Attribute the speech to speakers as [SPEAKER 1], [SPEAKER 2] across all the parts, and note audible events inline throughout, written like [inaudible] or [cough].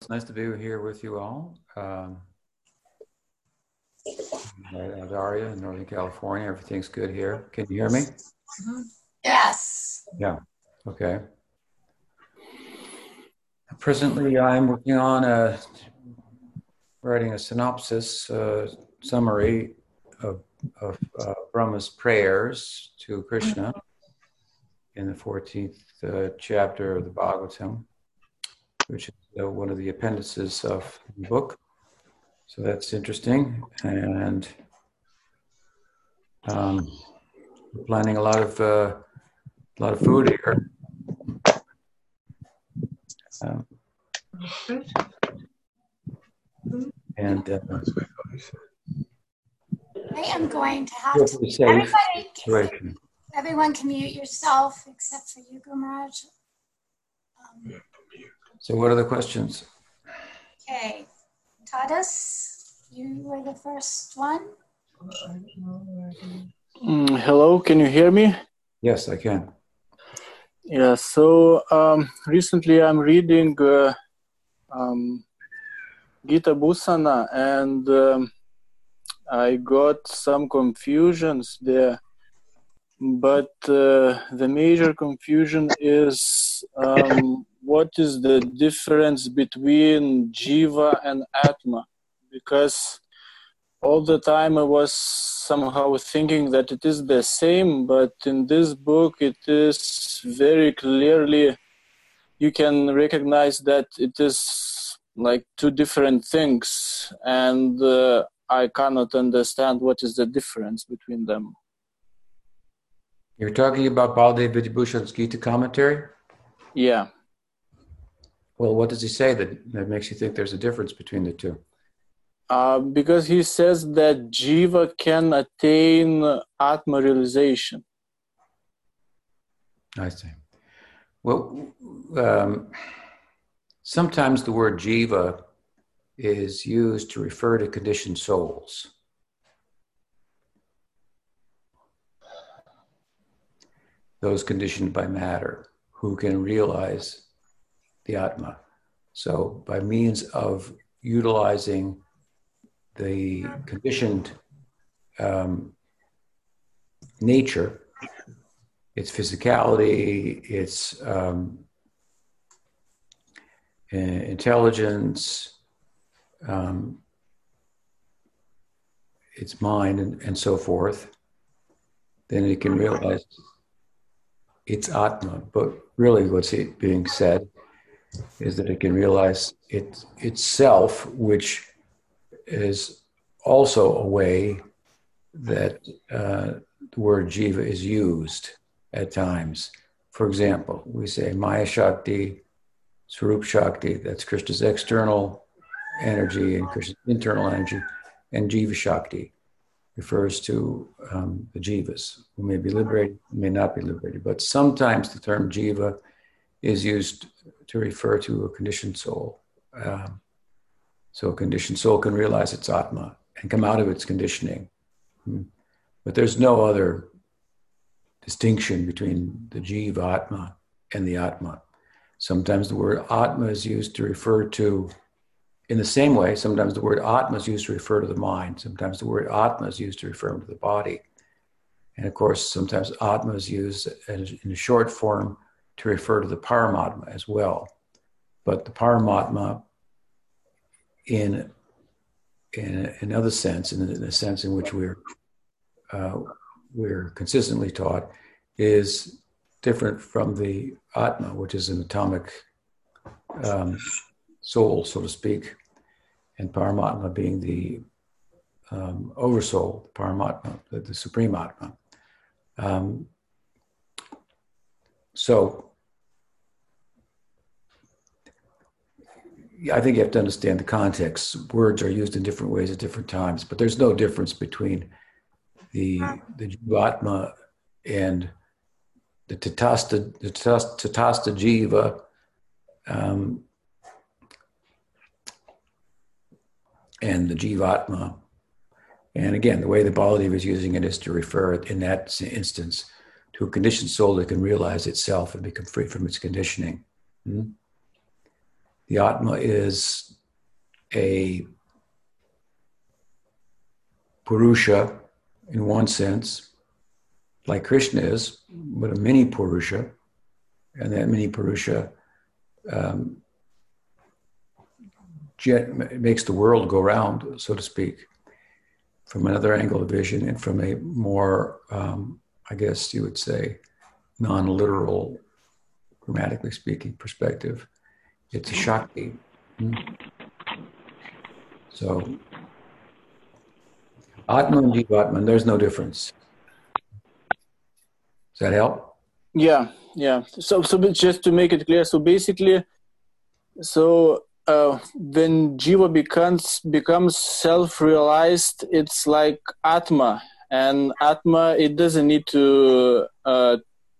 [SPEAKER 1] It's nice to be here with you all. Um, Daria in Northern California. Everything's good here. Can you hear me?
[SPEAKER 2] Yes.
[SPEAKER 1] Yeah. Okay. Presently, I'm working on a writing a synopsis uh, summary of, of uh, Brahma's prayers to Krishna in the 14th uh, chapter of the Bhagavatam, which is one of the appendices of the book. So that's interesting. And um, we're planning a lot of uh, a lot of food here. Um, and uh,
[SPEAKER 2] I am going to have to. Everybody,
[SPEAKER 1] situation.
[SPEAKER 2] everyone can mute yourself except for you, Gumaraj. Um,
[SPEAKER 1] So, what are the questions?
[SPEAKER 2] okay. Tadas, you were the first one.
[SPEAKER 3] Mm, hello, can you hear me?
[SPEAKER 1] Yes, I can.
[SPEAKER 3] Yeah, so um, recently I'm reading uh, um, Gita Bhusana and um, I got some confusions there. But uh, the major confusion is um, what is the difference between Jiva and Atma? Because all the time I was somehow thinking that it is the same, but in this book it is very clearly you can recognize that it is like two different things, and uh, I cannot understand what is the difference between them.
[SPEAKER 1] You're talking about Baladev Vidyabhushan's Gita commentary?
[SPEAKER 3] Yeah.
[SPEAKER 1] Well, what does he say that, that makes you think there's a difference between the two?
[SPEAKER 3] Uh, because he says that Jiva can attain Atma realization.
[SPEAKER 1] I see. Well, um, sometimes the word jiva is used to refer to conditioned souls. Those conditioned by matter who can realize the Atma. So, by means of utilizing the conditioned um, nature, its physicality, its um, intelligence, um, its mind, and, and so forth, then it can realize its Atma. But really, what's being said is that it can realize it itself, which is also a way that uh, the word jiva is used at times. For example, we say Maya Shakti, Swarup Shakti, that's Krishna's external energy and Krishna's internal energy, and Jiva Shakti refers to um, the jivas who may be liberated, may not be liberated. But sometimes the term jiva is used to refer to a conditioned soul. Um, so a conditioned soul can realize its Atma and come out of its conditioning. Hmm. But there's no other distinction between the Jiva Atma and the Atma. Sometimes the word Atma is used to refer to, in the same way, sometimes the word Atma is used to refer to the mind. Sometimes the word Atma is used to refer to the body. And of course, sometimes Atma is used in a short form to refer to the Paramatma as well. But the Paramatma, in in another sense, in the sense in which we're uh, we're consistently taught, is different from the Atma, which is an atomic um, soul, so to speak, and Paramatma being the um, oversoul, the Paramatma, the, the supreme Atma. Um, so I think you have to understand the context. Words are used in different ways at different times, but there's no difference between the the Jivatma and the Tatasta, the Tatasta, Jiva. Um, and the Jivatma. And again, the way the Baladev is using it is to refer in that instance to a conditioned soul that can realize itself and become free from its conditioning. Hmm? the Atma is a Purusha in one sense, like Krishna is, but a mini Purusha. And that mini Purusha um, makes the world go round, so to speak, from another angle of vision and from a more, um, I guess you would say, non literal, grammatically speaking, perspective. It's a Shakti. Hmm. So Atman and Jivatman, there's no difference. Does that help?
[SPEAKER 3] Yeah, yeah. So, so just to make it clear, so basically, so uh, when Jiva becomes becomes self-realized, it's like Atma, and Atma it doesn't need to uh,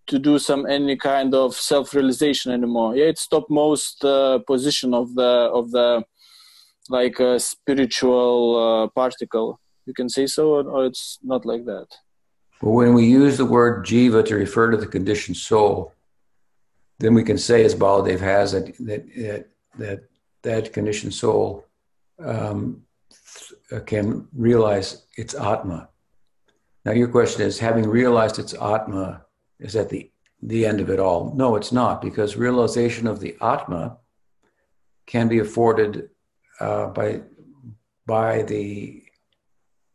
[SPEAKER 3] to do some any kind of self-realization anymore. Yeah, it's topmost uh, position of the of the like a spiritual uh, particle you can say so, or, or it's not like that.
[SPEAKER 1] But when we use the word jiva to refer to the conditioned soul, then we can say, as Baladev has, that that that, that conditioned soul um, can realize its atma. Now, your question is, having realized its atma, is that the the end of it all? No, it's not, because realization of the atma can be afforded uh, by by the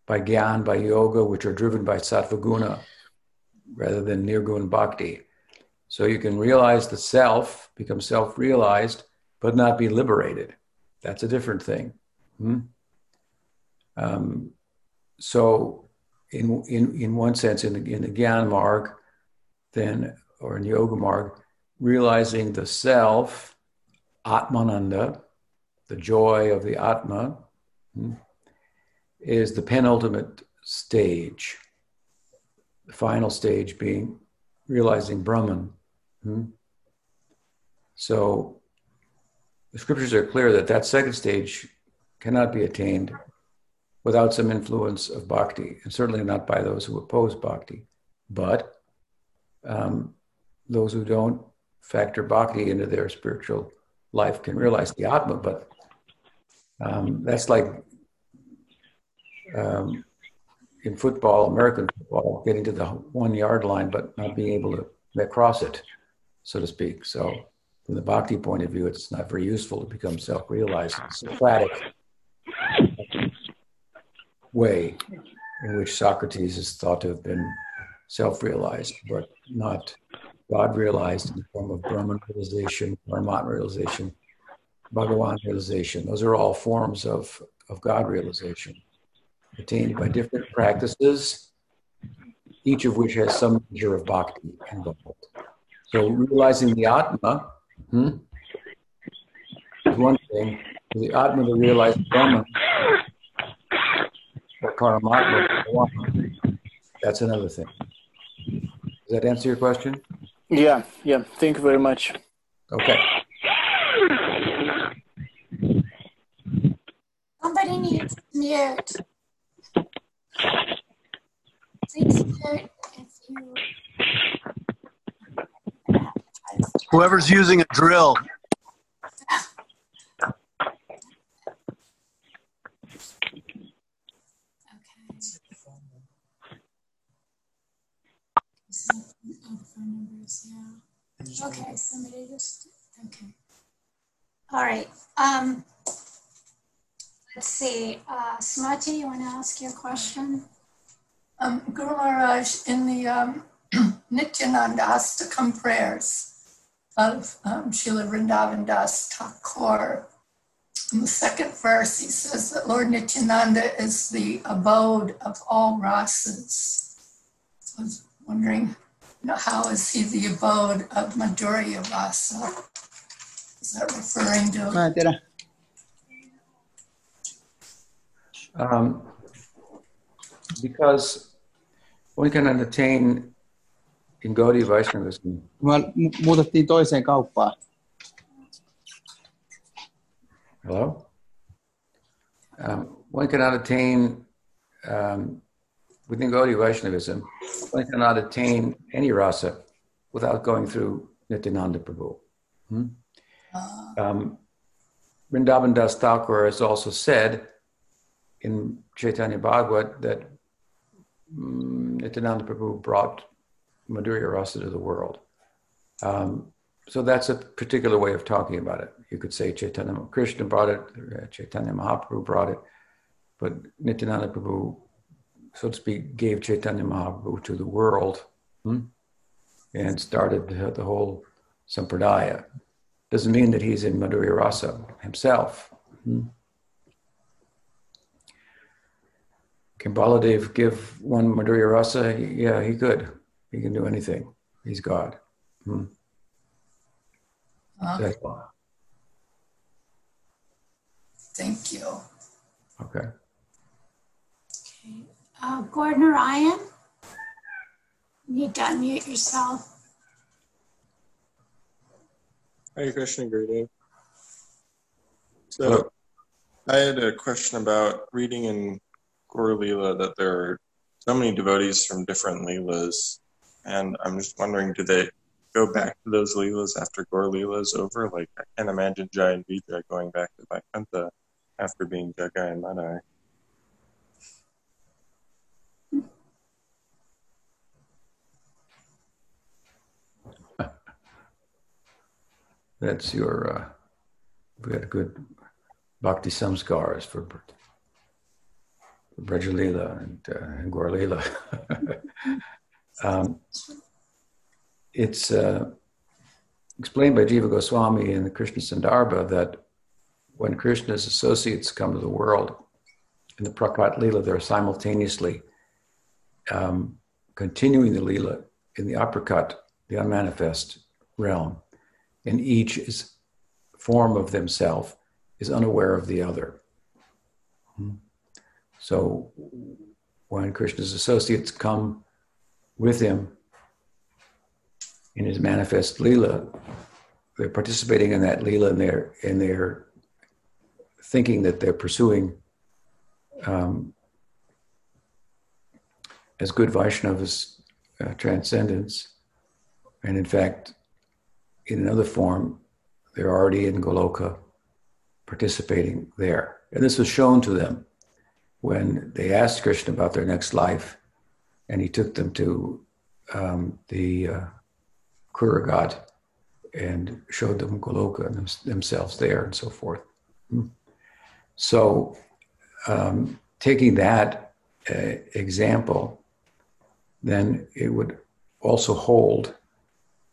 [SPEAKER 1] by gyan, by yoga, which are driven by sattva guna rather than nirguna bhakti. So you can realize the self, become self realized, but not be liberated. That's a different thing. Hmm? Um, so, in, in, in one sense, in the, in the Gyan Marg, then, or in Yoga Marg, realizing the self, Atmananda, the joy of the Atma, hmm? is the penultimate stage, the final stage being realizing Brahman. Hmm? So the scriptures are clear that that second stage cannot be attained without some influence of bhakti, and certainly not by those who oppose bhakti. But um, those who don't factor bhakti into their spiritual life can realize the Atma, but um, that's like um, in football, American football, getting to the one yard line, but not being able to cross it, so to speak. So, from the bhakti point of view, it's not very useful to become self realized. Socratic way in which Socrates is thought to have been self realized, but not God realized in the form of Brahman realization, Brahman realization, Bhagavan realization. Those are all forms of, of God realization attained by different practices, each of which has some measure of bhakti involved. So realizing the Atma hmm, is one thing. The Atma to realize Brahman or Paramatma, that's another thing. Does that answer your question?
[SPEAKER 3] Yeah, yeah. Thank you very much.
[SPEAKER 1] Okay.
[SPEAKER 2] Somebody needs mute. Please mute if you.
[SPEAKER 4] Whoever's using a drill.
[SPEAKER 2] Okay, somebody just, okay. All right, um, let's see, uh, Smati, you wanna ask your question?
[SPEAKER 5] Um, Guru Maharaj, in the um, [clears throat] Nityananda Astakam prayers of um, Srila Vrindavan Das Thakur, in the second verse, he says that Lord Nityananda is the abode of all rasas. So I was wondering, how is he the abode of Madhurya rasa? Is that referring to?
[SPEAKER 1] Um, because one can attain in Gaudiya Vaishnavism.
[SPEAKER 6] muutettiin toiseen kauppaan.
[SPEAKER 1] Hello? Um, one cannot attain, um, within Gaudiya Vaishnavism, one cannot attain any rasa without going through Nityananda Prabhu. Hmm? Um, Vrindavan Das Thakur has also said in Chaitanya Bhagavat that um, Nityananda Prabhu brought Madhurya Rasa to the world. Um, so that's a particular way of talking about it. You could say Chaitanya Krishna brought it, Chaitanya Mahaprabhu brought it, but Nityananda Prabhu, so to speak, gave Chaitanya Mahaprabhu to the world hmm, and started the, whole sampradaya. Doesn't mean that he's in Madhurya Rasa himself. Hmm. Can Baladev give one Madhurya Rasa? Yeah, he could. He can do anything. He's God. Hmm.
[SPEAKER 5] Uh,
[SPEAKER 1] That's why.
[SPEAKER 5] Thank you.
[SPEAKER 1] Okay.
[SPEAKER 2] Okay. Uh, Gordon Ryan, you need to unmute yourself.
[SPEAKER 7] Hare Krishna, Gurudev.
[SPEAKER 1] Hello.
[SPEAKER 7] So, I had a question about reading in Gaur Leela that there are so many devotees from different Leelas, and I'm just wondering, do they go back to those Leelas after Gaur Leela is over? Like, I can't imagine Jai and Vijay going back to Vaikuntha after being Jagai and Madai.
[SPEAKER 1] That's your, uh, we had good bhakti samskars for, for Brajalila and, uh, Gaurlila. [laughs] um, it's uh, explained by Jiva Goswami in the Krishna Sandarbha that when Krishna's associates come to the world in the Prakat Lila, they're simultaneously um, continuing the Lila in the Aprakat, the unmanifest realm, and each is form of themselves is unaware of the other. Hmm. So when Krishna's associates come with him in his manifest lila, they're participating in that lila and they're and they're thinking that they're pursuing um, as good Vaishnavas uh, transcendence, and in fact, in another form, they're already in Goloka, participating there. And this was shown to them when they asked Krishna about their next life, and he took them to um, the uh, Kuragat and showed them Goloka them, themselves there and so forth. Hmm. So, um, taking that uh, example, then it would also hold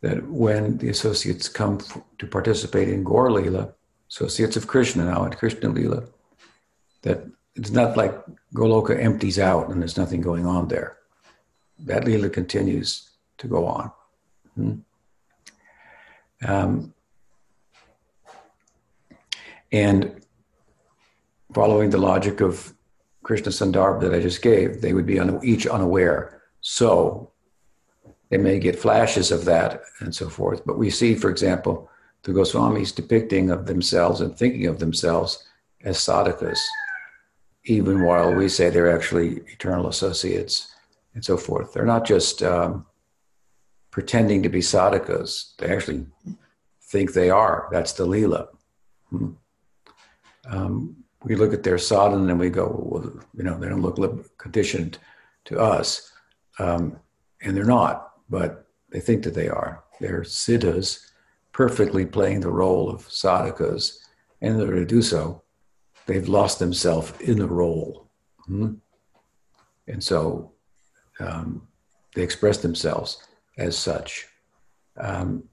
[SPEAKER 1] that when the associates come f- to participate in Gaur Leela, associates of Krishna now at Krishna Leela, that it's not like Goloka empties out and there's nothing going on there. That Leela continues to go on. Hmm. Um, and following the logic of Krishna Sandarbha that I just gave, they would be un- each unaware. So they may get flashes of that and so forth. But we see, for example, the Goswamis depicting of themselves and thinking of themselves as sadhakas, even while we say they're actually eternal associates and so forth. They're not just um, pretending to be sadhakas, they actually think they are. That's the Leela. Hmm. Um, we look at their sadhana and we go, well, you know, they don't look conditioned to us. Um, and they're not, but they think that they are. They're siddhas, perfectly playing the role of sadhakas. And in order to do so, they've lost themselves in the role. Hmm? And so um, they express themselves as such. Um,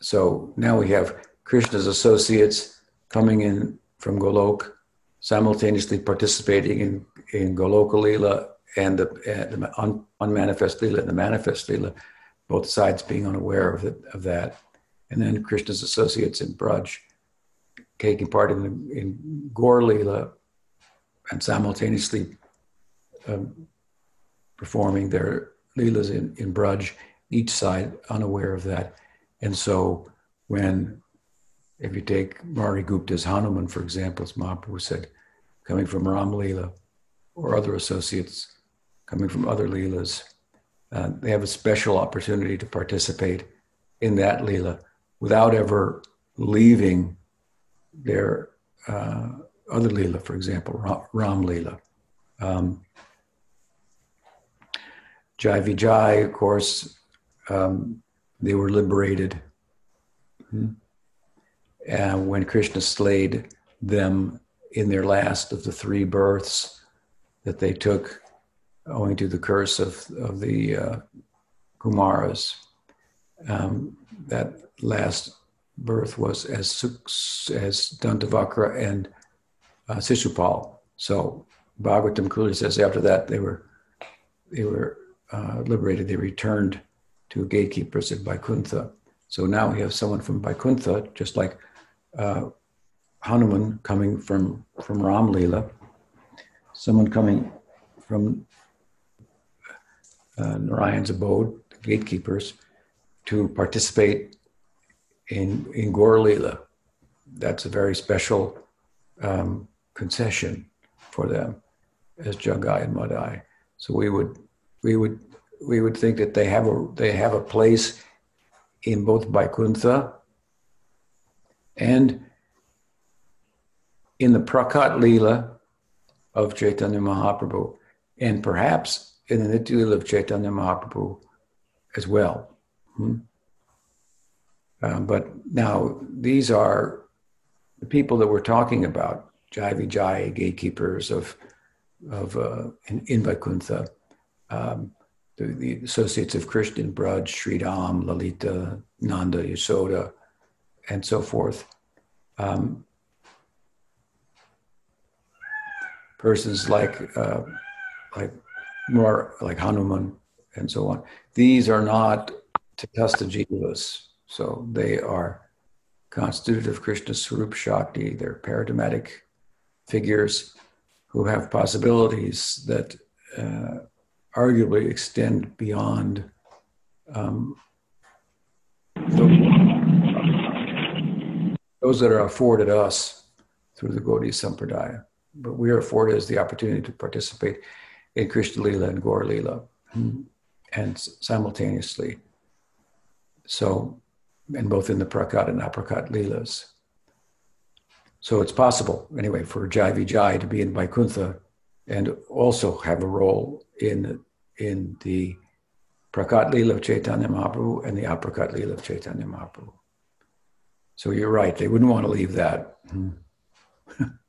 [SPEAKER 1] so now we have Krishna's associates coming in from Golok, simultaneously participating in, in Goloka Leela and the, and the un, unmanifest Leela and the manifest Leela, both sides being unaware of, it, of that. And then Krishna's associates in Braj taking part in, in Gaur and simultaneously um, performing their Leelas in, in Braj, each side unaware of that. And so when, if you take Murari Gupta's Hanuman, for example, as Mahaprabhu said, coming from Ram Leela or other associates coming from other Leelas, uh, they have a special opportunity to participate in that Leela without ever leaving their uh, other Leela, for example, Ram, Ram Leela. Um, Jai Vijay, of course, um, they were liberated. Hmm. And when Krishna slayed them in their last of the three births that they took, owing to the curse of, of the uh, Kumaras, um, that last birth was as as Dantavakra and uh, Sishupal. So Bhagavatam clearly says after that they were they were uh, liberated. They returned to gatekeepers at Vaikuntha. So now we have someone from Vaikuntha, just like uh, Hanuman coming from from Ram Lila, someone coming from uh, Narayan's abode, the gatekeepers, to participate in in Gaur Lila. That's a very special um, concession for them as Jagai and Madai. So we would we would we would think that they have a they have a place in both Vaikuntha and in the Prakat Leela of Chaitanya Mahaprabhu, and perhaps in the Leela of Chaitanya Mahaprabhu as well. Hmm? Um, but now these are the people that we're talking about, Jai Vijay, gatekeepers of of uh, in, in Vaikuntha, um, the, the, associates of Krishna Braj, Sri Ram, Lalita, Nanda, Yasoda, and so forth. Um, persons like uh, like more like Hanuman and so on. These are not Tatastha Jivas so they are constituted of Krishna Swarup Shakti. They're paradigmatic figures who have possibilities that uh, arguably extend beyond um, those that are afforded us through the Gaudiya Sampradaya. But we are afforded as the opportunity to participate in Krishna Lila and Gaur Lila hmm, and simultaneously. So and both in the Prakat and Aprakat Leelas. So it's possible, anyway, for Jai Vijay to be in Vaikuntha and also have a role in, in the Prakat Leela of Chaitanya Mahaprabhu and the Aprakat Leela of Chaitanya Mahaprabhu. So you're right, they wouldn't want to leave that. [laughs]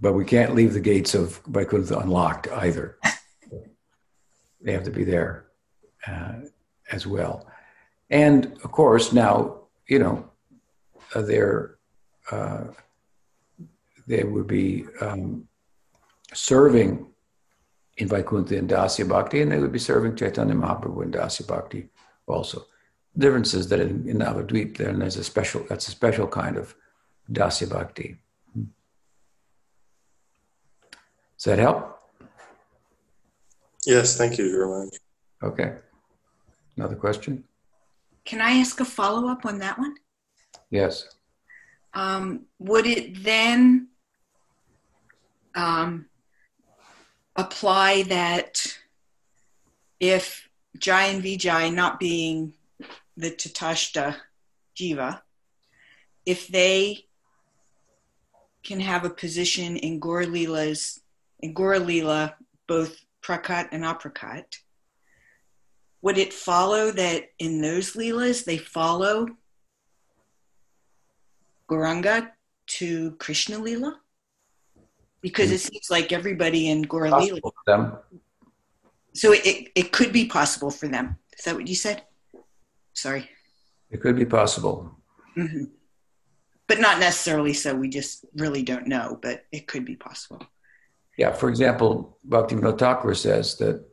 [SPEAKER 1] but we can't leave the gates of Vaikuntha unlocked either. [laughs] they have to be there uh, as well. And of course, now, you know, uh, there, uh, they would be um, serving in Vaikuntha and Dasya Bhakti, and they would be serving Chaitanya Mahaprabhu and Dasya Bhakti also. The difference is that in, in Navadvip, then there's a special, that's a special kind of Dasya Bhakti. Does that help?
[SPEAKER 7] Yes, thank you very much.
[SPEAKER 1] Okay. Another question?
[SPEAKER 8] Can I ask a follow up on that one?
[SPEAKER 1] Yes.
[SPEAKER 8] Um, would it then um, apply that if Jai and Vijay not being the Tatashta Jiva, if they can have a position in Gaur Leela's, in Leela, both Prakat and Aprakat, would it follow that in those Leelas they follow Gauranga to Krishna Leela? Because it seems like everybody in Leela. So it, it could be possible for them. Is that what you said? Sorry.
[SPEAKER 1] It could be possible.
[SPEAKER 8] Mm-hmm. But not necessarily so. We just really don't know, but it could be possible.
[SPEAKER 1] Yeah. For example, Bhaktivinoda Thakur says that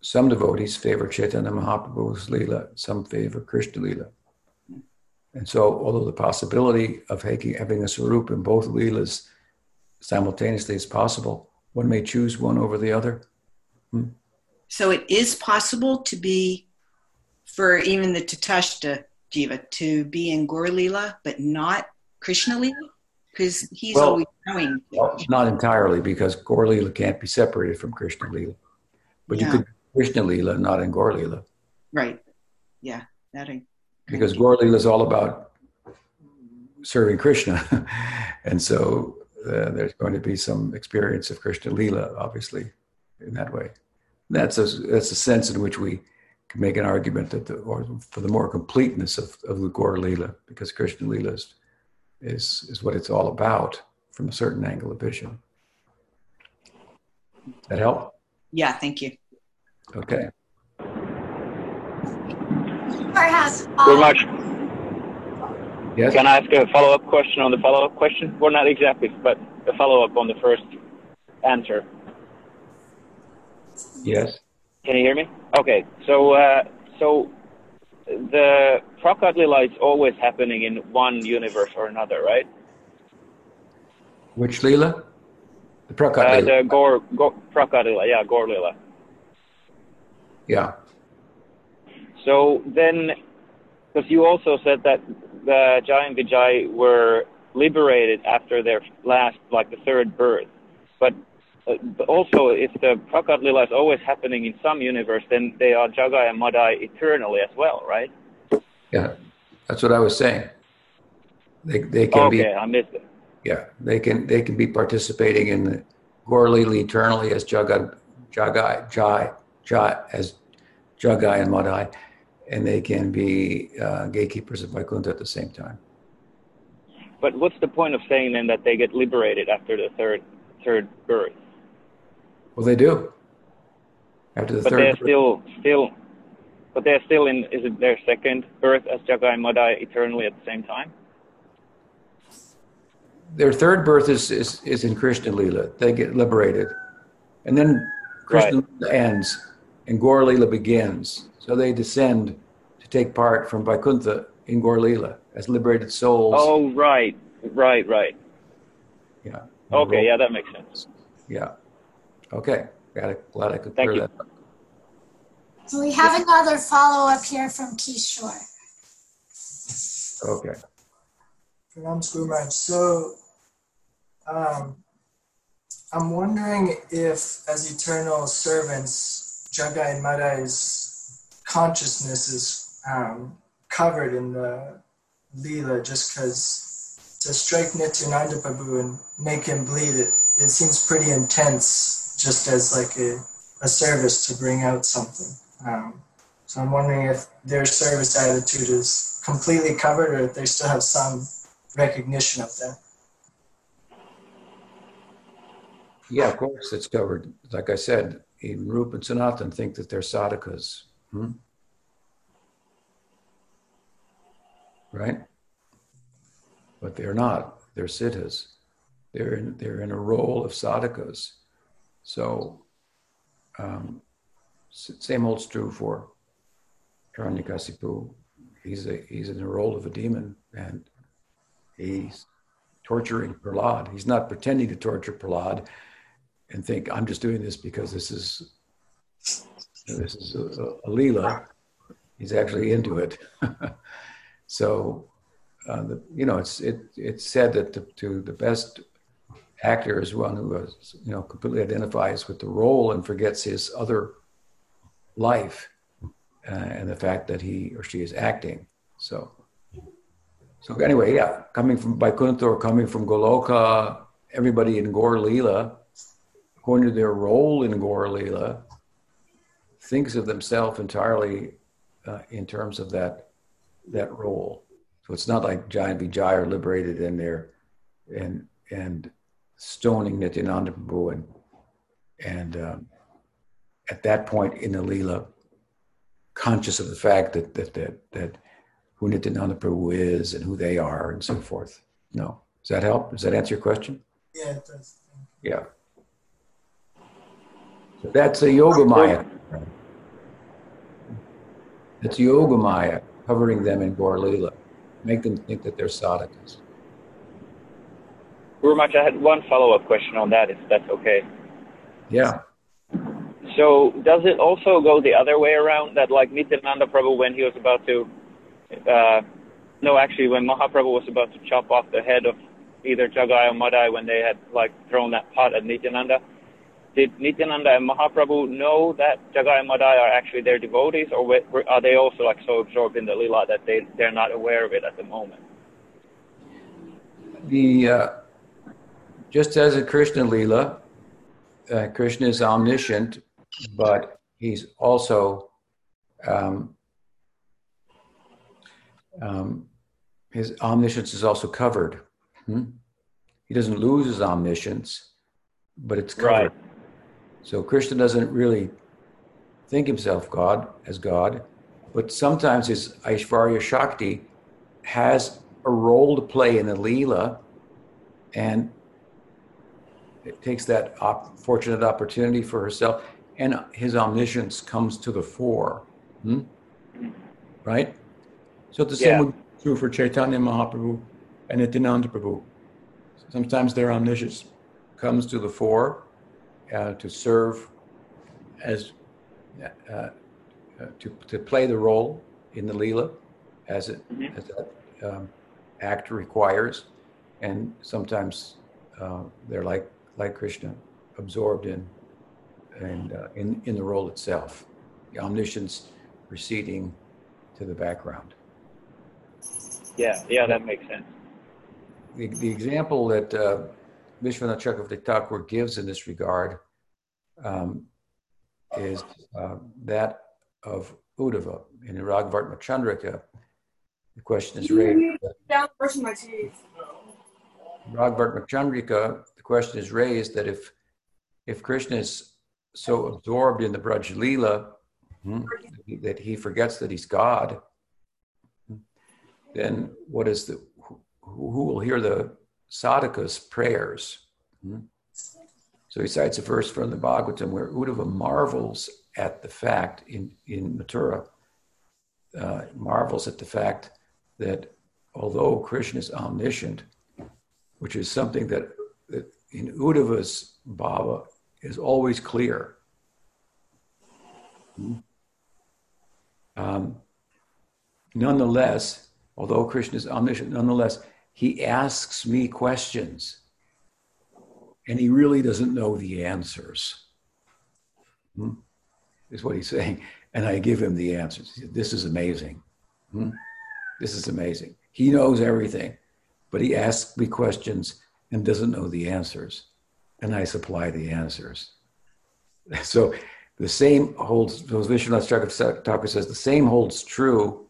[SPEAKER 1] some devotees favor Chaitanya Mahaprabhu's Leela, some favor Krishna Leela. And so, although the possibility of having a Swarup in both Leelas simultaneously is possible, one may choose one over the other. Hmm?
[SPEAKER 8] So, it is possible to be, for even the Tatashta Jiva, to be in Gaur Leela, but not Krishna Leela? Because he's well, always knowing.
[SPEAKER 1] Well, not entirely, because Gaur Leela can't be separated from Krishna Leela. But yeah. you could Krishna Lila, not in Gaur Lila.
[SPEAKER 8] Right. Yeah. That I,
[SPEAKER 1] because Gaur Lila is all about serving Krishna, [laughs] and so uh, there's going to be some experience of Krishna Lila, obviously, in that way. That's a, that's a sense in which we can make an argument that the, or for the more completeness of, of the Gaur Lila, because Krishna Lila is, is, is what it's all about from a certain angle of vision. That help?
[SPEAKER 8] Yeah, thank you.
[SPEAKER 1] Okay.
[SPEAKER 2] Perhaps,
[SPEAKER 9] Very much.
[SPEAKER 1] Yes.
[SPEAKER 9] Can I ask a follow-up question on the follow-up question? Well, not exactly, but a follow-up on the first answer.
[SPEAKER 1] Yes.
[SPEAKER 9] Can you hear me? Okay. So, uh, so the Prakat is always happening in one universe or another, right?
[SPEAKER 1] Which Lila? The Prakat
[SPEAKER 9] Uh, the Gaur Prakat yeah, Gaur Lila.
[SPEAKER 1] Yeah.
[SPEAKER 9] So then, because you also said that the Jai and Vijay were liberated after their last, like the third birth, but also if the Prakat Lila is always happening in some universe, then they are Jagai and Madai eternally as well, right?
[SPEAKER 1] Yeah. That's what I was saying. They, they can be
[SPEAKER 9] okay, I missed it.
[SPEAKER 1] Yeah, they can they can be participating in the Gaur Lila eternally as Jagai, Jagai, Jai, Jai as Jagai and Madai, and they can be uh, gatekeepers of Vaikuntha at the same time.
[SPEAKER 9] But what's the point of saying then that they get liberated after the third third birth?
[SPEAKER 1] Well, they do. After the
[SPEAKER 9] But
[SPEAKER 1] third,
[SPEAKER 9] they're still still, but they're still in. Is it their second birth as Jagai and Madai eternally at the same time?
[SPEAKER 1] their third birth is, is is in Krishna Lila. They get liberated, and then Krishna Lila ends and Gaur Lila begins. So they descend to take part from Vaikuntha in Gaur Lila as liberated souls.
[SPEAKER 9] Oh, right, right, right.
[SPEAKER 1] Yeah.
[SPEAKER 9] Okay, yeah, that makes sense.
[SPEAKER 1] Yeah. Okay. Got it. Glad I could
[SPEAKER 9] Thank
[SPEAKER 1] clear
[SPEAKER 9] you.
[SPEAKER 1] that. up.
[SPEAKER 2] so we have another follow-up here from Kishore.
[SPEAKER 1] Okay.
[SPEAKER 10] Pranam Guru So, um, I'm wondering if, as eternal servants, Jagai and Madai's consciousness is um, covered in the Leela just because to strike Nityananda Prabhu and make him bleed, it, it seems pretty intense just as like a, a service to bring out something. Um, so I'm wondering if their service attitude is completely covered or if they still have some recognition of that.
[SPEAKER 1] Yeah, of course, it's covered. Like I said, even Rup and Sanatan think that they're sadhakas. Hmm? Right? But they're not. They're siddhas. They're in, they're in a role of sadhakas. So, um, same holds true for Hiranyakasipu. He's, a, he's in the role of a demon and he's torturing Prahlad. He's not pretending to torture Prahlad and think I'm just doing this because this is this is a, a leela. He's actually into it. [laughs] so, uh, the, you know, it's it it's said that to, to the best actor is one who is, you know completely identifies with the role and forgets his other life uh, and the fact that he or she is acting. So. So anyway, yeah, coming from Vaikuntha or coming from Goloka, everybody in Gaur Leela, according to their role in Gaur thinks of themselves entirely uh, in terms of that that role. So it's not like Jai and Vijay are liberated in there and and stoning Nityananda Prabhu and and um, at that point in the Leela, conscious of the fact that that that that who Nityananda Prabhu is and who they are and so forth. No. Does that help? Does that answer your question?
[SPEAKER 10] Yeah, it does.
[SPEAKER 1] Yeah. So that's a yoga maya. It's yoga maya covering them in Gaur Leela. Make them think that they're sadhakas.
[SPEAKER 9] Maharaj, I had one follow-up question on that, if that's okay.
[SPEAKER 1] Yeah.
[SPEAKER 9] So does it also go the other way around that like Nityananda Prabhu when he was about to, uh, no, actually when Mahaprabhu was about to chop off the head of either Jagai or Madai when they had like thrown that pot at Nityananda, did Nityananda and Mahaprabhu know that Jagai and Madai are actually their devotees or were- are they also like so absorbed in the lila that they, they're not aware of it at the moment?
[SPEAKER 1] the uh, just as a Krishna Leela, uh, Krishna is omniscient, but he's also um, um, his omniscience is also covered. Hmm? He doesn't lose his omniscience, but it's covered.
[SPEAKER 9] Right.
[SPEAKER 1] So Krishna doesn't really think himself God as God, but sometimes his Aishvarya Shakti has a role to play in the Leela, and takes that op- fortunate opportunity for herself, and his omniscience comes to the fore. Hmm? Right? So the same
[SPEAKER 9] Yeah.
[SPEAKER 1] would be true for Chaitanya Mahaprabhu and Nityananda Prabhu. Sometimes their omniscience comes to the fore uh, to serve as uh, uh, to, to play the role in the Leela as it
[SPEAKER 9] Mhm.
[SPEAKER 1] as that um, act requires, and sometimes uh, they're like like Krishna, absorbed in and uh, in in the role itself, the omniscience receding to the background.
[SPEAKER 9] Yeah, yeah, that makes sense.
[SPEAKER 1] The, the example that uh, Vishwanath Chakravarti Thakur gives in this regard um, is uh, that of Uddhava. In Ragavartma Chandrika, the question is raised.
[SPEAKER 11] Down brushing my teeth.
[SPEAKER 1] Ragavartma Chandrika, the question is raised that if if Krishna is so absorbed in the Braj Leela hmm, that he forgets that he's God, then what is the who, will hear the sadhaka's prayers? Hmm? So he cites a verse from the Bhagavatam where Uddhava marvels at the fact in, in Mathura, uh, marvels at the fact that although Krishna is omniscient, which is something that, that in Uddhava's bhava is always clear. Um, nonetheless, although Krishna is omniscient, nonetheless, he asks me questions and he really doesn't know the answers. Hmm? Is what he's saying. And I give him the answers. This is amazing. Hmm? This is amazing. He knows everything, but he asks me questions and doesn't know the answers. And I supply the answers. [laughs] So the same holds, so Vishwanath Thakur says, the same holds true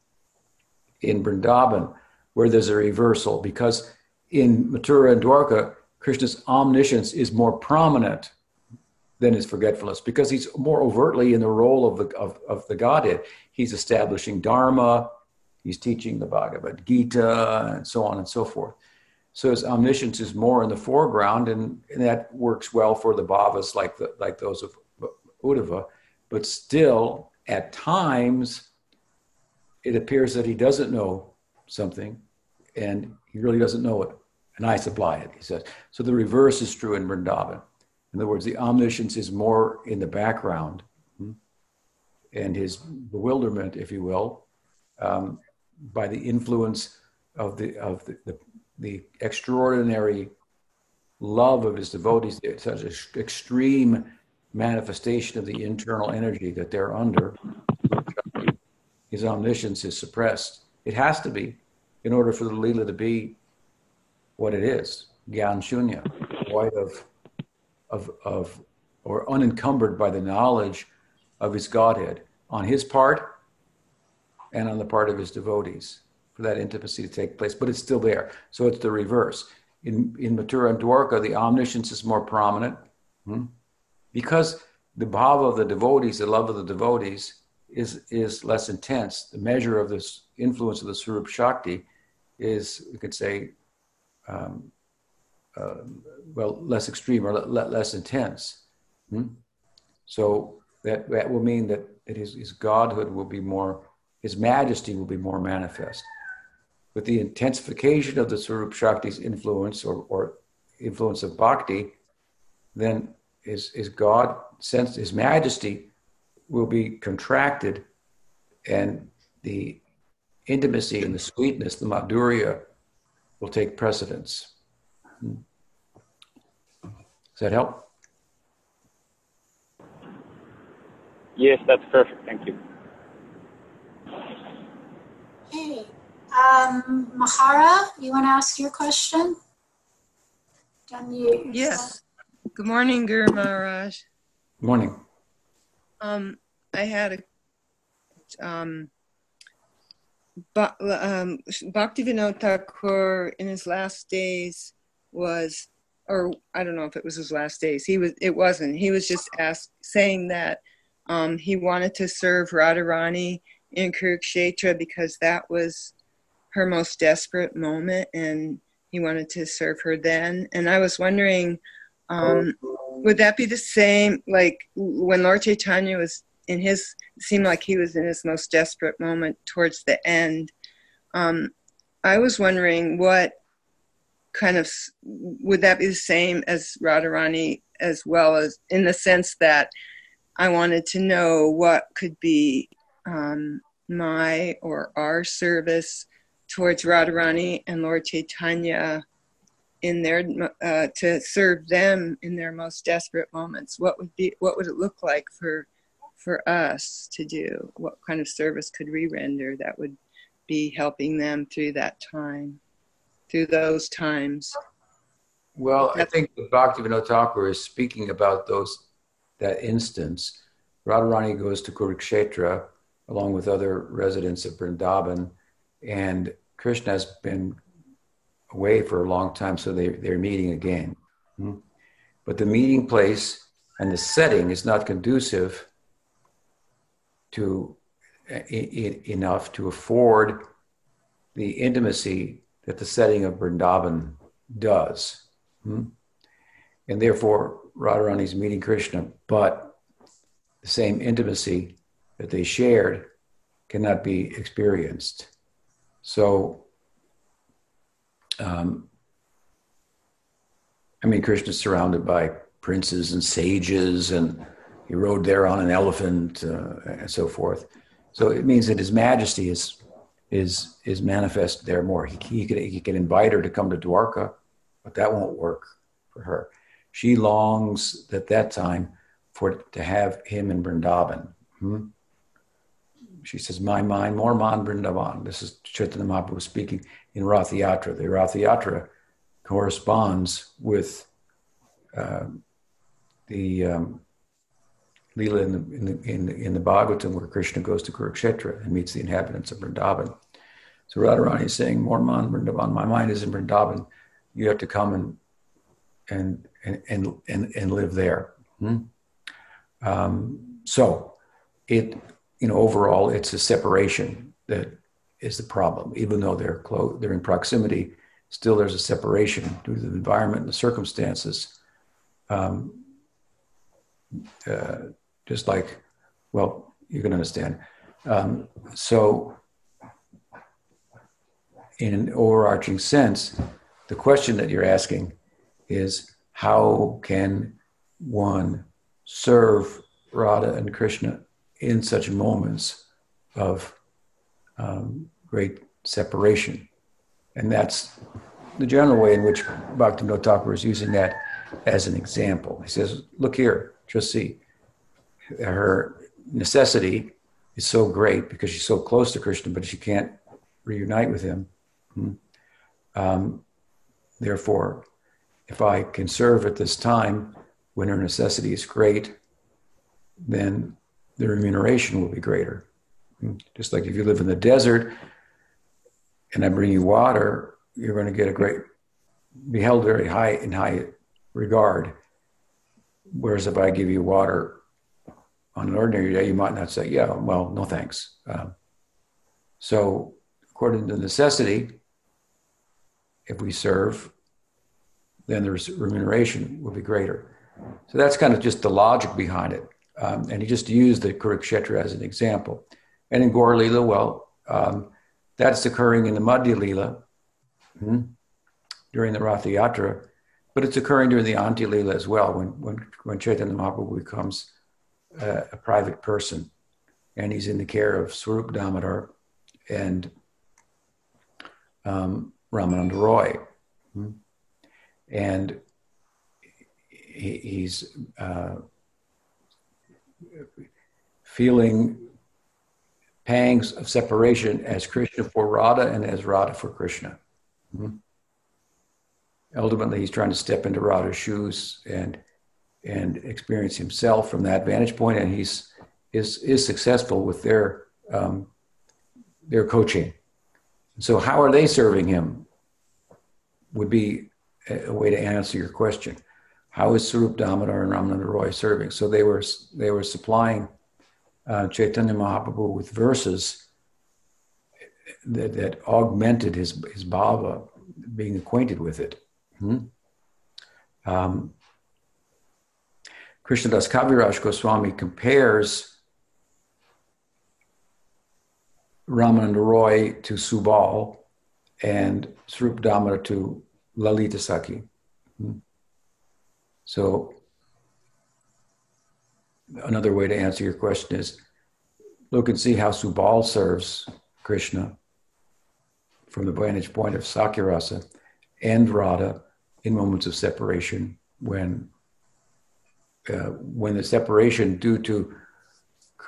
[SPEAKER 1] in Vrindavan, where there's a reversal, because in Mathura and Dwarka, Krishna's omniscience is more prominent than his forgetfulness, because he's more overtly in the role of the, of, of the Godhead. He's establishing Dharma, he's teaching the Bhagavad Gita, and so on and so forth. So his omniscience is more in the foreground, and, and that works well for the bhavas like the, like those of Uddhava. But still, at times, it appears that he doesn't know something, and he really doesn't know it. And I supply it, he says. So the reverse is true in Vrindavan. In other words, the omniscience is more in the background, hmm, and his bewilderment, if you will, um, by the influence of the of the, the, the extraordinary love of his devotees, such an extreme manifestation of the internal energy that they're under, his omniscience is suppressed. It has to be in order for the Leela to be what it is, Gyan Shunya, void of, of, of, or unencumbered by the knowledge of his Godhead on his part and on the part of his devotees for that intimacy to take place, but it's still there. So it's the reverse. In, in Mathura and Dwarka, the omniscience is more prominent hmm? because the bhava of the devotees, the love of the devotees, is, is less intense. The measure of this influence of the Swarup Shakti is, you could say, um, uh, well, less extreme or le- less intense. Hmm? So that, that will mean that, that his, his godhood will be more, his majesty will be more manifest. With the intensification of the Swarup Shakti's influence or, or influence of bhakti, then his, his God sense, his majesty will be contracted and the intimacy and the sweetness, the madhurya, will take precedence. Does that help?
[SPEAKER 9] Yes, that's perfect. Thank you.
[SPEAKER 2] Okay. Um, Mahara, you want to ask your question? unmute.
[SPEAKER 11] Yes. Good morning, Guru Maharaj.
[SPEAKER 1] Morning.
[SPEAKER 11] Um, I had a um, Ba- um, Bhaktivinoda Thakur in his last days was, or I don't know if it was his last days. He was. It wasn't. He was just asked, saying that um, he wanted to serve Radharani in Kurukshetra because that was her most desperate moment, and he wanted to serve her then. And I was wondering, um, would that be the same? Like when Lord Chaitanya was in his, seemed like he was in his most desperate moment towards the end. Um, I was wondering what kind of would that be the same as Radharani as well as in the sense that I wanted to know what could be um, my or our service towards Radharani and Lord Chaitanya in their uh, to serve them in their most desperate moments. What would be what would it look like for for us to do? What kind of service could we render that would be helping them through that time, through those times?
[SPEAKER 1] Well, I think Bhaktivinoda Thakur is speaking about those that instance. Radharani goes to Kurukshetra along with other residents of Vrindavan, and Krishna has been away for a long time, so they, they're meeting again. Hmm? But the meeting place and the setting is not conducive to enough to afford the intimacy that the setting of Vrindavan does. Hmm? And therefore, Radharani is meeting Krishna, but the same intimacy that they shared cannot be experienced. So, um, I mean, Krishna's surrounded by princes and sages, and he rode there on an elephant uh, and so forth. So it means that his majesty is is is manifest there more. He, he could he can invite her to come to Dwarka, but that won't work for her. She longs at that time for to have him in Vrindavan. Hmm? She says, "My mind, more man Vrindavan." This is Chaitanya Mahaprabhu speaking in Rath Yatra. The Rath Yatra corresponds with uh, the um, Leela in the, in the, in the, in the Bhagavatam where Krishna goes to Kurukshetra and meets the inhabitants of Vrindavan. So Radharani is saying, More man Vrindavan, my mind is in Vrindavan. You have to come and and and and and, and live there. Hmm? Um, so it you know overall it's a separation that is the problem. Even though they're close, they're in proximity, still there's a separation due to the environment and the circumstances. Um, uh, just like, well, you can understand. Um, so, in an overarching sense, the question that you're asking is how can one serve Radha and Krishna in such moments of um, great separation? And that's the general way in which Bhaktivinoda Thakur is using that as an example. He says, look here, just see her necessity is so great because she's so close to Krishna, but she can't reunite with him. Hmm. Um, therefore, if I can serve at this time when her necessity is great, then the remuneration will be greater. Just like if you live in the desert and I bring you water, you're going to get a great, be held very high in high regard. Whereas if I give you water on an ordinary day, you might not say, yeah, well, no thanks. Um, so, according to necessity, if we serve, then the remuneration will be greater. So that's kind of just the logic behind it. Um, and he just used the Kurukshetra as an example. And in Gaur Lila, well, um, that's occurring in the Madhya Lila hmm, during the Ratha Yatra, but it's occurring during the Antya Lila as well when, when, when Chaitanya Mahaprabhu becomes a, a private person, and he's in the care of Swarup Damodar and um, Ramananda Roy. Hmm? And he, he's uh, feeling pangs of separation as Krishna for Radha and as Radha for Krishna. Hmm? ultimately he's trying to step into Radha's shoes and and experience himself from that vantage point, and he's is is successful with their um, their coaching. So, how are they serving him? Would be a way to answer your question. How is Swarup Damodar and Ramananda Roy serving? So they were they were supplying uh, Chaitanya Mahaprabhu with verses that, that augmented his his bhava, being acquainted with it. Hmm? Um, Krishnadas Kaviraj Goswami compares Ramananda Roy to Subal and Swarup Damodar to Lalita Sakhi. So, another way to answer your question is look and see how Subal serves Krishna from the vantage point of Sakhyarasa and Radha in moments of separation when uh, when the separation due to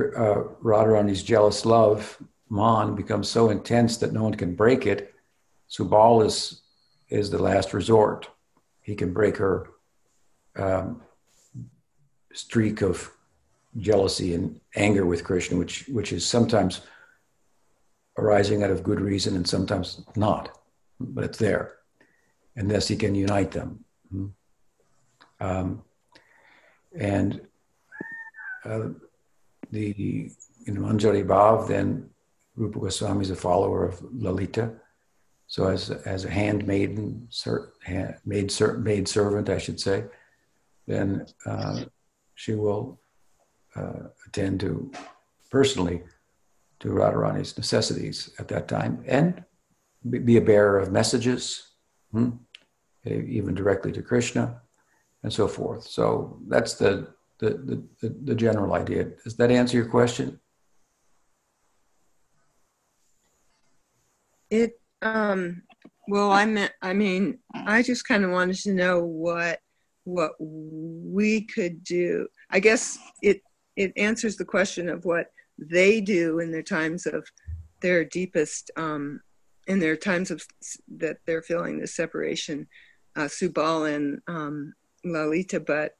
[SPEAKER 1] uh, Radharani's jealous love, Man, becomes so intense that no one can break it, Subal is, is the last resort. He can break her um, streak of jealousy and anger with Krishna, which, which is sometimes arising out of good reason and sometimes not, but it's there. And thus he can unite them. Hmm. Um, and uh, the in Manjari Bhav, then Rupa Goswami is a follower of Lalita. So as as a handmaiden, ser, hand, maid, ser, maid servant, I should say, then uh, she will uh, attend to personally to Radharani's necessities at that time and be a bearer of messages, hmm, even directly to Krishna and so forth. So that's the, the, the, the general idea. Does that answer your question?
[SPEAKER 11] It, um, well, I meant, I mean, I just kind of wanted to know what, what we could do. I guess it, it answers the question of what they do in their times of their deepest, um, in their times of that they're feeling the separation. Uh, Subal and um, Lalita, but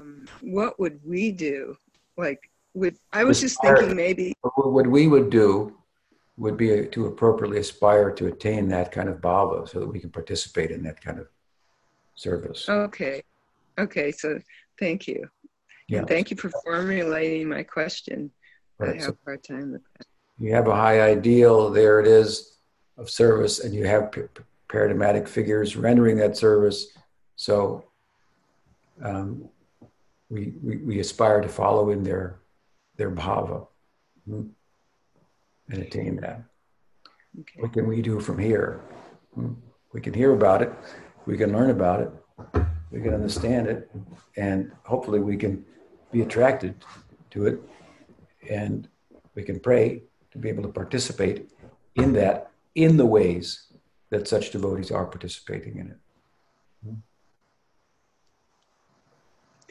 [SPEAKER 11] um, what would we do? Like, would I was just thinking maybe
[SPEAKER 1] what we would do would be to appropriately aspire to attain that kind of bhava so that we can participate in that kind of service.
[SPEAKER 11] Okay. Okay. So thank you. Yeah. And thank you for formulating my question. Right. I have a hard time with that.
[SPEAKER 1] You have a high ideal, there it is, of service, and you have paradigmatic figures rendering that service. So um, we, we, we aspire to follow in their, their bhava hmm, and attain that. Okay. What can we do from here? Hmm, we can hear about it, we can learn about it, we can understand it, and hopefully we can be attracted to it, and we can pray to be able to participate in that in the ways that such devotees are participating in it.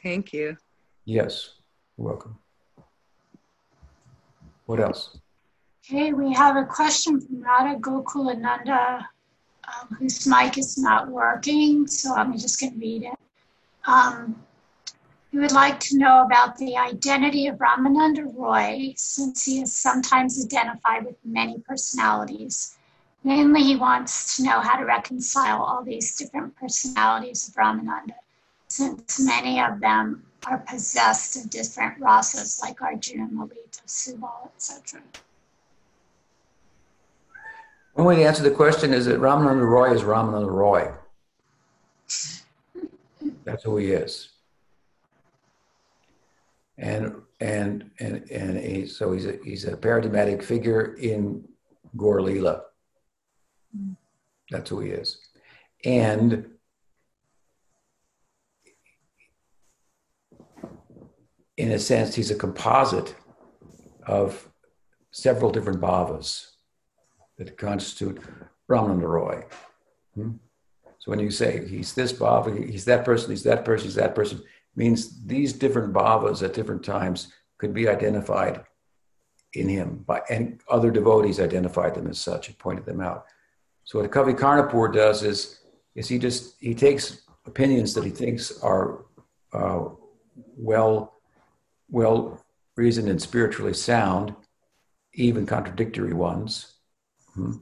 [SPEAKER 11] Thank you.
[SPEAKER 1] Yes, you're welcome. What else?
[SPEAKER 2] Okay, we have a question from Radha Gokulananda, um, whose mic is not working, so I'm just going to read it. Um, we would like to know about the identity of Ramananda Roy, since he is sometimes identified with many personalities. Mainly, he wants to know how to reconcile all these different personalities of Ramananda since many of them are possessed of different rasas like Arjuna, Lalita, Subal, etc.
[SPEAKER 1] One way to answer the question is that Ramananda Roy is Ramananda Roy. That's who he is. And and and and he, so he's a, he's a paradigmatic figure in Gaur Leela. That's who he is. And in a sense, he's a composite of several different bhavas that constitute Ramananda Roy. Hmm? So when you say he's this bhava, he's that person, he's that person, he's that person, means these different bhavas at different times could be identified in him by and other devotees identified them as such and pointed them out. So what Kavi Karnapur does is is he just he takes opinions that he thinks are uh, well well reasoned and spiritually sound, even contradictory ones, hmm,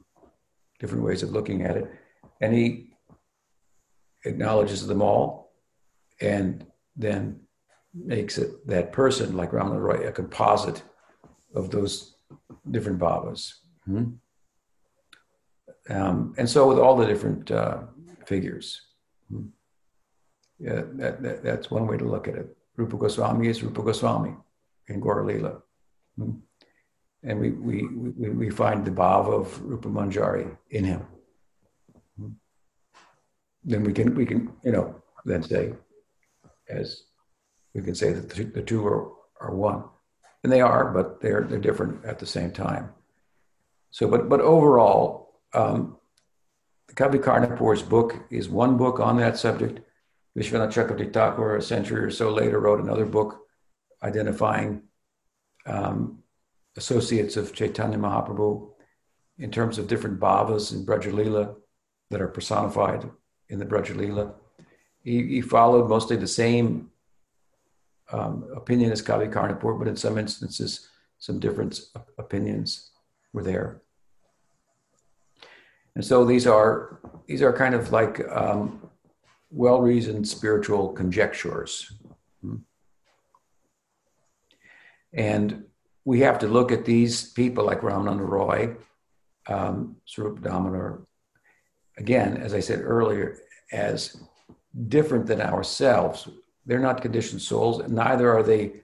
[SPEAKER 1] different ways of looking at it, and he acknowledges them all, and then makes it that person like Ramana Roy a composite of those different bhavas. Hmm? Um, and so with all the different uh, figures. Hmm? Yeah, that, that, that's one way to look at it. Rupa Goswami is Rupa Goswami in Gaur. Hmm? And we, we, we, we find the bhava of Rupa Manjari in him. Hmm? Then we can, we can, you know, then say, as we can say that the, the two are, are one. And they are, but they're, they're different at the same time. So, but, but overall, um, Kavi Karnapur's book is one book on that subject. Vishwanath Chakravarti Thakur, a century or so later, wrote another book identifying um, associates of Chaitanya Mahaprabhu in terms of different bhavas in Brajalila that are personified in the Brajalila. He, he followed mostly the same um, opinion as Kavi Karnapur, but in some instances, some different opinions were there. And so these are these are kind of like um, well-reasoned spiritual conjectures. Hmm. And we have to look at these people like Ramananda Roy, um, Damodar, again, as I said earlier, as different than ourselves. They're not conditioned souls, neither are they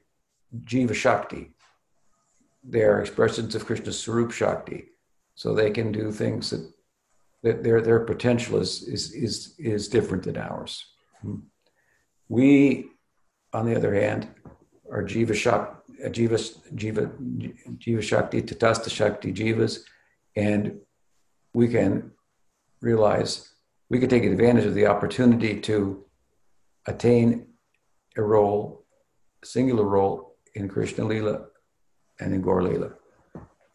[SPEAKER 1] Jiva Shakti. They're expressions of Krishna's Swarup Shakti. So they can do things that their their potential is is is is different than ours. We, on the other hand, are jiva shakti, jiva jiva jiva shakti, tatastha shakti jivas, and we can realize we can take advantage of the opportunity to attain a role, a singular role in Krishna Lila and in Gaur Lila.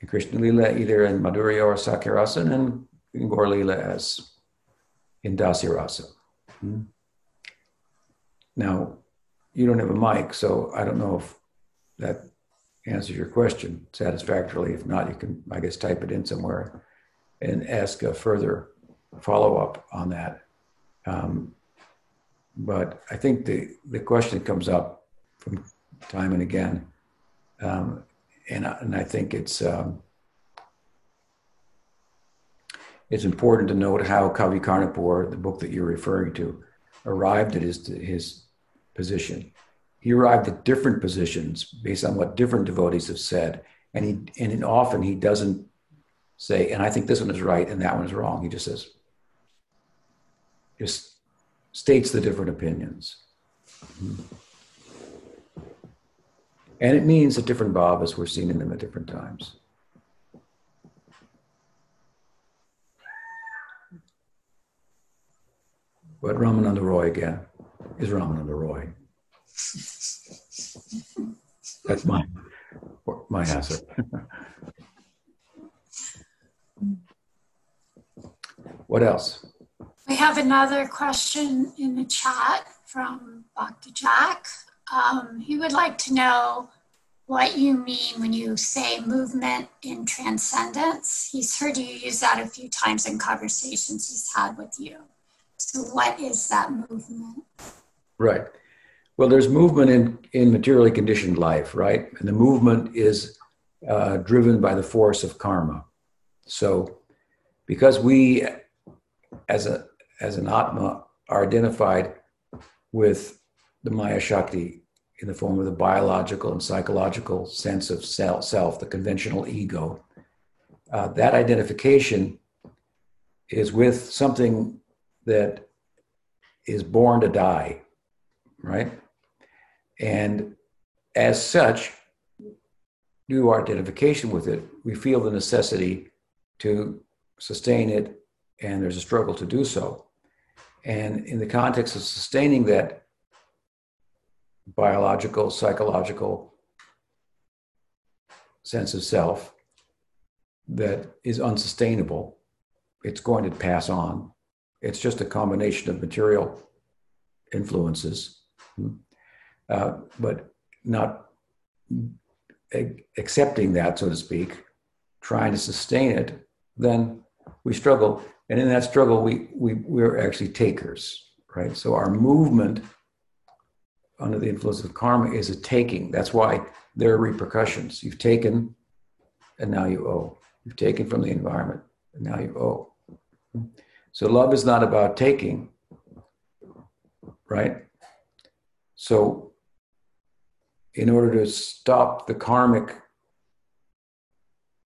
[SPEAKER 1] In Krishna Lila, either in Madhurya or Sakhya and in Gaur Lila as in Dasya Rasa. Hmm? Now, you don't have a mic, so I don't know if that answers your question satisfactorily. If not, you can, I guess, type it in somewhere and ask a further follow up on that. Um, but I think the, the question comes up from time and again. Um, and, and I think it's, um, it's important to note how Kavi Karnapur, the book that you're referring to, arrived at his, his position. He arrived at different positions based on what different devotees have said. And he and often he doesn't say, and I think this one is right and that one is wrong. He just says, just states the different opinions. Mm-hmm. And it means that different bhavas were seen in them at different times. But Ramananda Roy again is Ramananda Roy. That's my my answer. what else?
[SPEAKER 2] We have another question in the chat from Bhakti Jack. Um, he would like to know what you mean when you say movement in transcendence. He's heard you use that a few times in conversations he's had with you. So, what is that movement?
[SPEAKER 1] Right. Well, there's movement in, in materially conditioned life, right? And the movement is uh, driven by the force of karma. So, because we, as a as an atma, are identified with the Maya Shakti in the form of the biological and psychological sense of self, self the conventional ego. Uh, that identification is with something that is born to die, right? And as such, due our identification with it, we feel the necessity to sustain it, and there's a struggle to do so. And in the context of sustaining that biological, psychological sense of self that is unsustainable, it's going to pass on. It's just a combination of material influences, hmm, uh, but not accepting that, so to speak, trying to sustain it, then we struggle. And in that struggle, we, we, we're actually takers, right? So our movement under the influence of karma is a taking. That's why there are repercussions. You've taken, and now you owe. You've taken from the environment, and now you owe. So love is not about taking, right? So in order to stop the karmic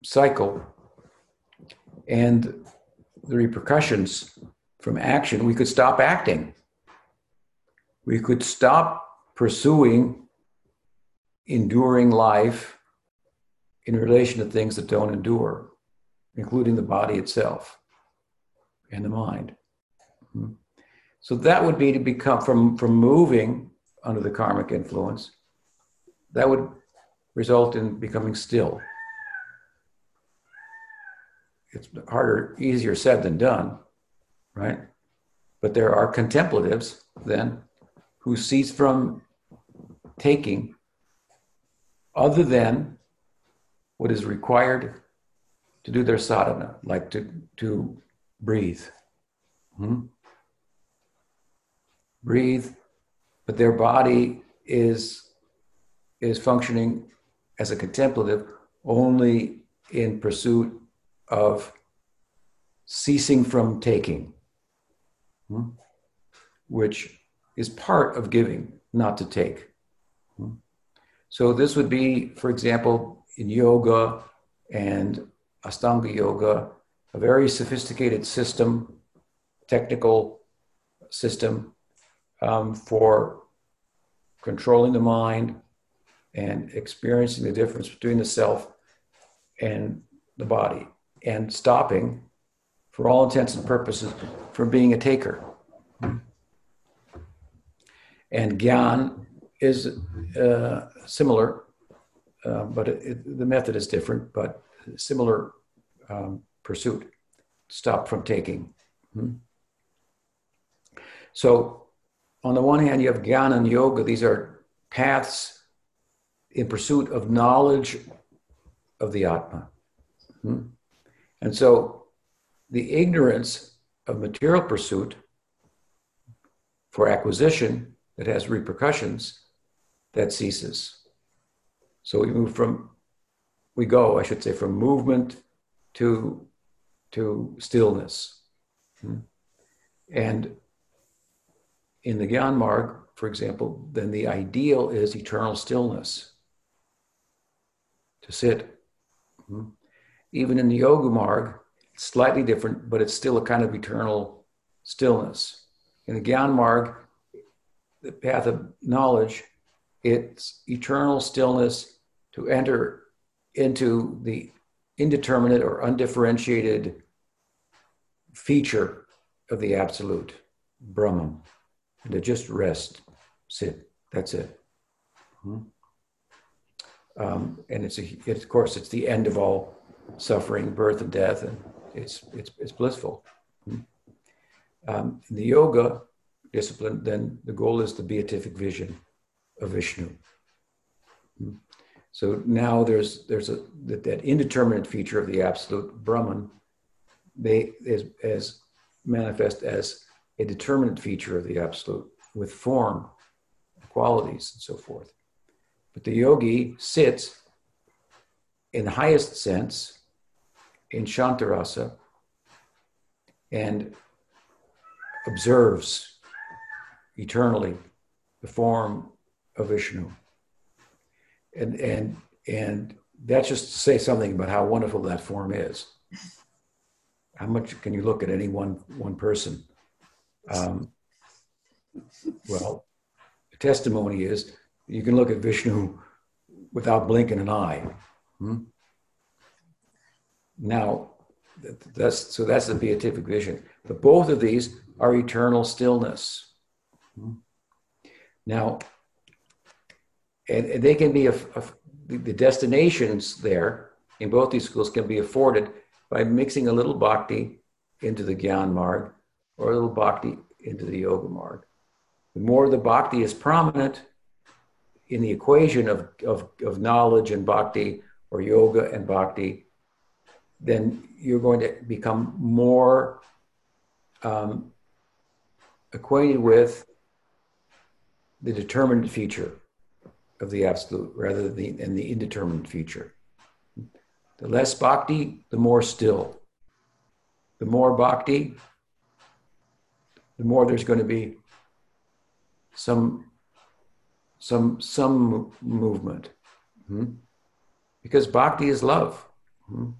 [SPEAKER 1] cycle and the repercussions from action, we could stop acting. We could stop pursuing enduring life in relation to things that don't endure, including the body itself and the mind. Hmm. So that would be to become from, from moving under the karmic influence, that would result in becoming still. It's harder, easier said than done, right? But there are contemplatives then who cease from taking other than what is required to do their sadhana, like to, to breathe. Hmm? Breathe, but their body is, is functioning as a contemplative only in pursuit of ceasing from taking, hmm? which is part of giving, not to take. Hmm? So, this would be, for example, in yoga and Astanga yoga, a very sophisticated system, technical system um, for controlling the mind and experiencing the difference between the self and the body and stopping, for all intents and purposes, from being a taker. And Gyan is uh, similar, uh, but it, it, the method is different, but similar um, pursuit, stop from taking. Hmm? So, on the one hand, you have gyan and Yoga. These are paths in pursuit of knowledge of the Atma. Hmm? And so, the ignorance of material pursuit for acquisition that has repercussions that ceases. So we move from, we go, I should say, from movement to to stillness. Hmm. And in the Gyan Marg, for example, then the ideal is eternal stillness. To sit. Hmm. Even in the Yoga Marg, it's slightly different, but it's still a kind of eternal stillness. In the Gyan Marg, the path of knowledge, it's eternal stillness to enter into the indeterminate or undifferentiated feature of the absolute, Brahman, and to just rest, sit. That's it. Hmm? Um, and it's a, it, of course, it's the end of all suffering, birth, and death, and it's it's it's blissful. Hmm? Um, in the yoga discipline, then the goal is the beatific vision of Vishnu. Hmm? So now there's there's a that, that indeterminate feature of the absolute Brahman they is as manifest as a determinate feature of the absolute with form, qualities, and so forth. But the yogi sits in the highest sense in Shantarasa and observes eternally the form of Vishnu. And and and that's just to say something about how wonderful that form is how much can you look at any one one person? Um, well, the testimony is you can look at Vishnu without blinking an eye. Hmm? Now, that's so that's the beatific vision. But both of these are eternal stillness. Hmm? Now, and, and, they can be a, a, the destinations there in both these schools can be afforded by mixing a little bhakti into the Gyan Marg or a little bhakti into the yoga marg. The more the bhakti is prominent in the equation of, of, of knowledge and bhakti, or yoga and bhakti, then you're going to become more um, acquainted with the determined future of the absolute rather than the indeterminate future. The less bhakti, the more still. The more bhakti, the more there's going to be some some some movement. Hmm? Because bhakti is love. Hmm?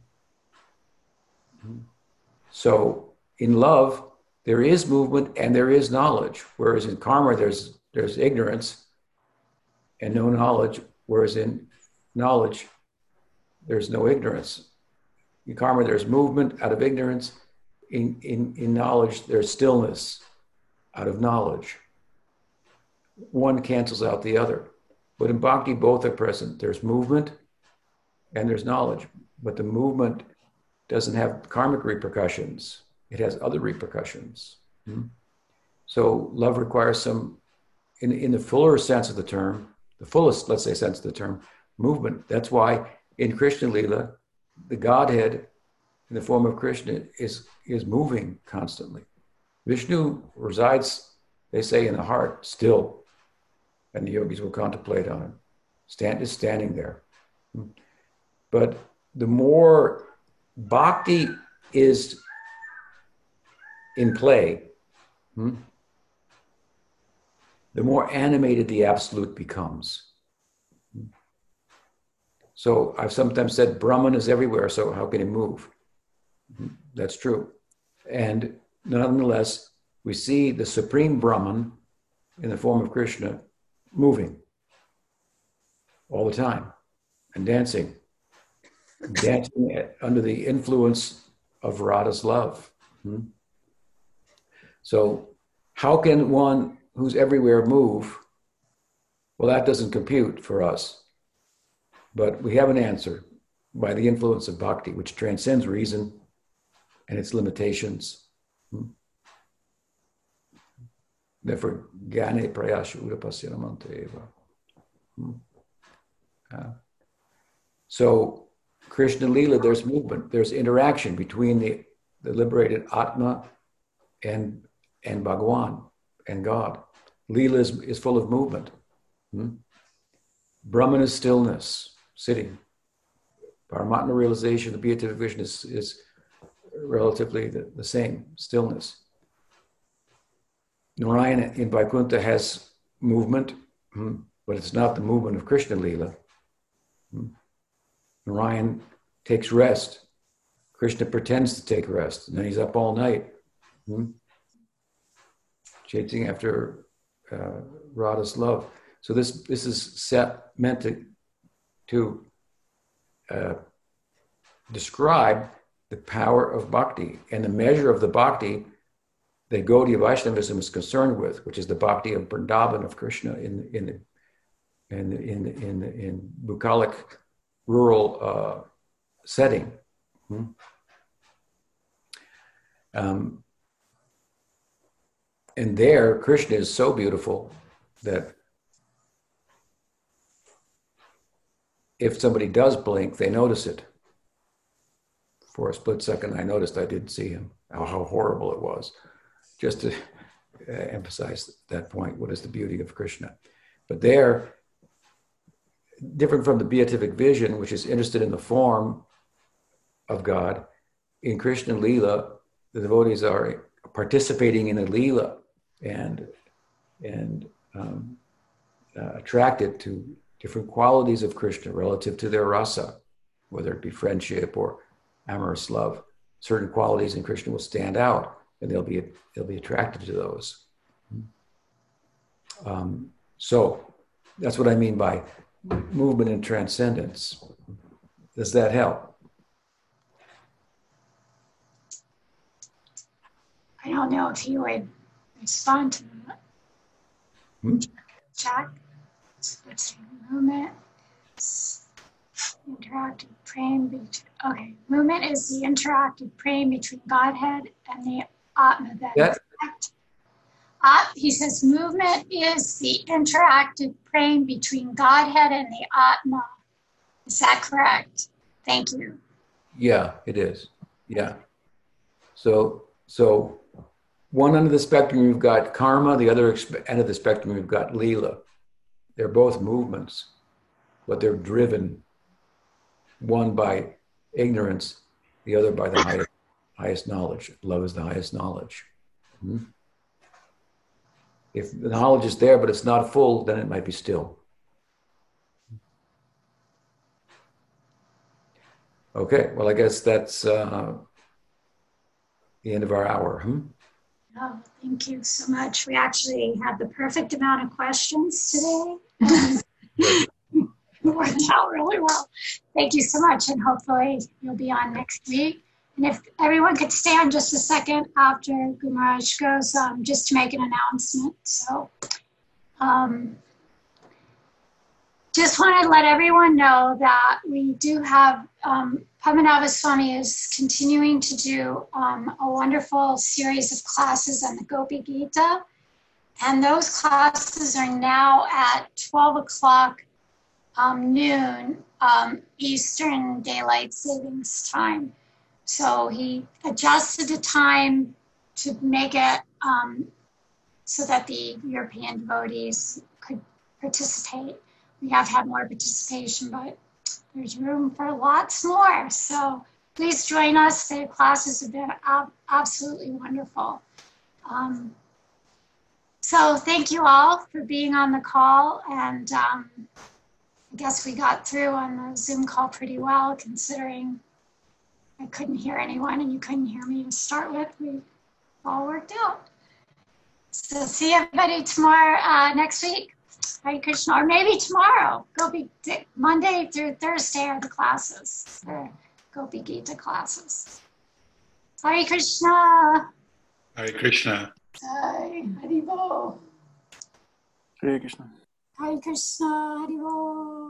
[SPEAKER 1] Hmm? So in love, there is movement and there is knowledge. Whereas in karma, there's there's ignorance and no knowledge. Whereas in knowledge, there's no ignorance. In karma, there's movement out of ignorance. In, in, in knowledge, there's stillness out of knowledge. One cancels out the other. But in bhakti, both are present. There's movement and there's knowledge. But the movement doesn't have karmic repercussions, it has other repercussions. Hmm? So love requires some, in, in the fuller sense of the term, the fullest, let's say, sense of the term, movement. That's why in Krishna Lila, the Godhead in the form of Krishna is, is moving constantly. Vishnu resides, they say, in the heart still, and the yogis will contemplate on him. Stand is standing there. But the more bhakti is in play, hmm, the more animated the absolute becomes. So I've sometimes said Brahman is everywhere, so how can he move? That's true. And nonetheless, we see the supreme Brahman in the form of Krishna moving all the time and dancing, dancing under the influence of Radha's love. Hmm? So, how can one who's everywhere move? Well, that doesn't compute for us. But we have an answer by the influence of bhakti, which transcends reason and its limitations. Hmm? Therefore, jnane prayasha udapasyanamanta eva. Hmm? Uh, so, Krishna Lila, there's movement, there's interaction between the, the liberated Atma and, and Bhagwan and God. Lila is, is full of movement. Hmm? Brahman is stillness sitting. Paramatma realization, the beatific vision is, is relatively the, the same, stillness. Narayana in Vaikuntha has movement, hmm, but it's not the movement of Krishna Lila. Hmm. Narayan takes rest. Krishna pretends to take rest, and then he's up all night, hmm, chasing after uh, Radha's love. So this this is set meant to to uh, describe the power of bhakti and the measure of the bhakti that Gaudiya Vaishnavism is concerned with, which is the bhakti of Vrindavan of Krishna in in the, in in in in bucolic rural uh, setting. Hmm? Um, and there, Krishna is so beautiful that if somebody does blink, they notice it. For a split second, I noticed I didn't see him, how horrible it was. Just to uh, emphasize that point, what is the beauty of Krishna? But there, different from the beatific vision, which is interested in the form of God, in Krishna Lila, the devotees are participating in a Lila and, and um, uh, attracted to different qualities of Krishna relative to their rasa, whether it be friendship or amorous love. Certain qualities in Krishna will stand out, and they'll be they'll be attracted to those. Um, so that's what I mean by movement and transcendence. Does that help?
[SPEAKER 2] I don't know if you would respond to that. Hmm? Chat. Let's movement is interactive praying between, okay, movement is the interactive praying between Godhead and the Atma. That, correct. Uh, he says movement is the interactive praying between Godhead and the Atma. Is that correct? Thank you.
[SPEAKER 1] Yeah, it is. Yeah. So, so one end of the spectrum we've got karma, the other end of the spectrum we've got lila. They're both movements, but they're driven one by ignorance, the other by the highest, highest knowledge. Love is the highest knowledge. Hmm? If the knowledge is there, but it's not full, then it might be still. Okay, well, I guess that's uh, the end of our hour. Hmm?
[SPEAKER 2] Oh, thank you so much. We actually had the perfect amount of questions today. [laughs] worked out really well. Thank you so much, and hopefully you'll be on next week. And if everyone could stand just a second after Gurumaharaj goes, um, just to make an announcement. So, um, just want to let everyone know that we do have um, Padmanabha Swami is continuing to do um, a wonderful series of classes on the Gopi Gita. And those classes are now at 12 o'clock um, noon um, Eastern Daylight Savings Time. So he adjusted the time to make it um, so that the European devotees could participate. We have had more participation, but there's room for lots more. So please join us. The classes have been ab- absolutely wonderful. Um, so thank you all for being on the call and um, I guess we got through on the Zoom call pretty well, considering I couldn't hear anyone and you couldn't hear me to start with. We all worked out. So see everybody tomorrow, uh, next week. Hare Krishna, or maybe tomorrow. Gopi Monday through Thursday are the classes, the Gopi Gita classes. Hare Krishna.
[SPEAKER 12] Hare Krishna.
[SPEAKER 2] Hare Haribol.
[SPEAKER 3] Hare Krishna.
[SPEAKER 2] Hare Krishna, Hare Bol.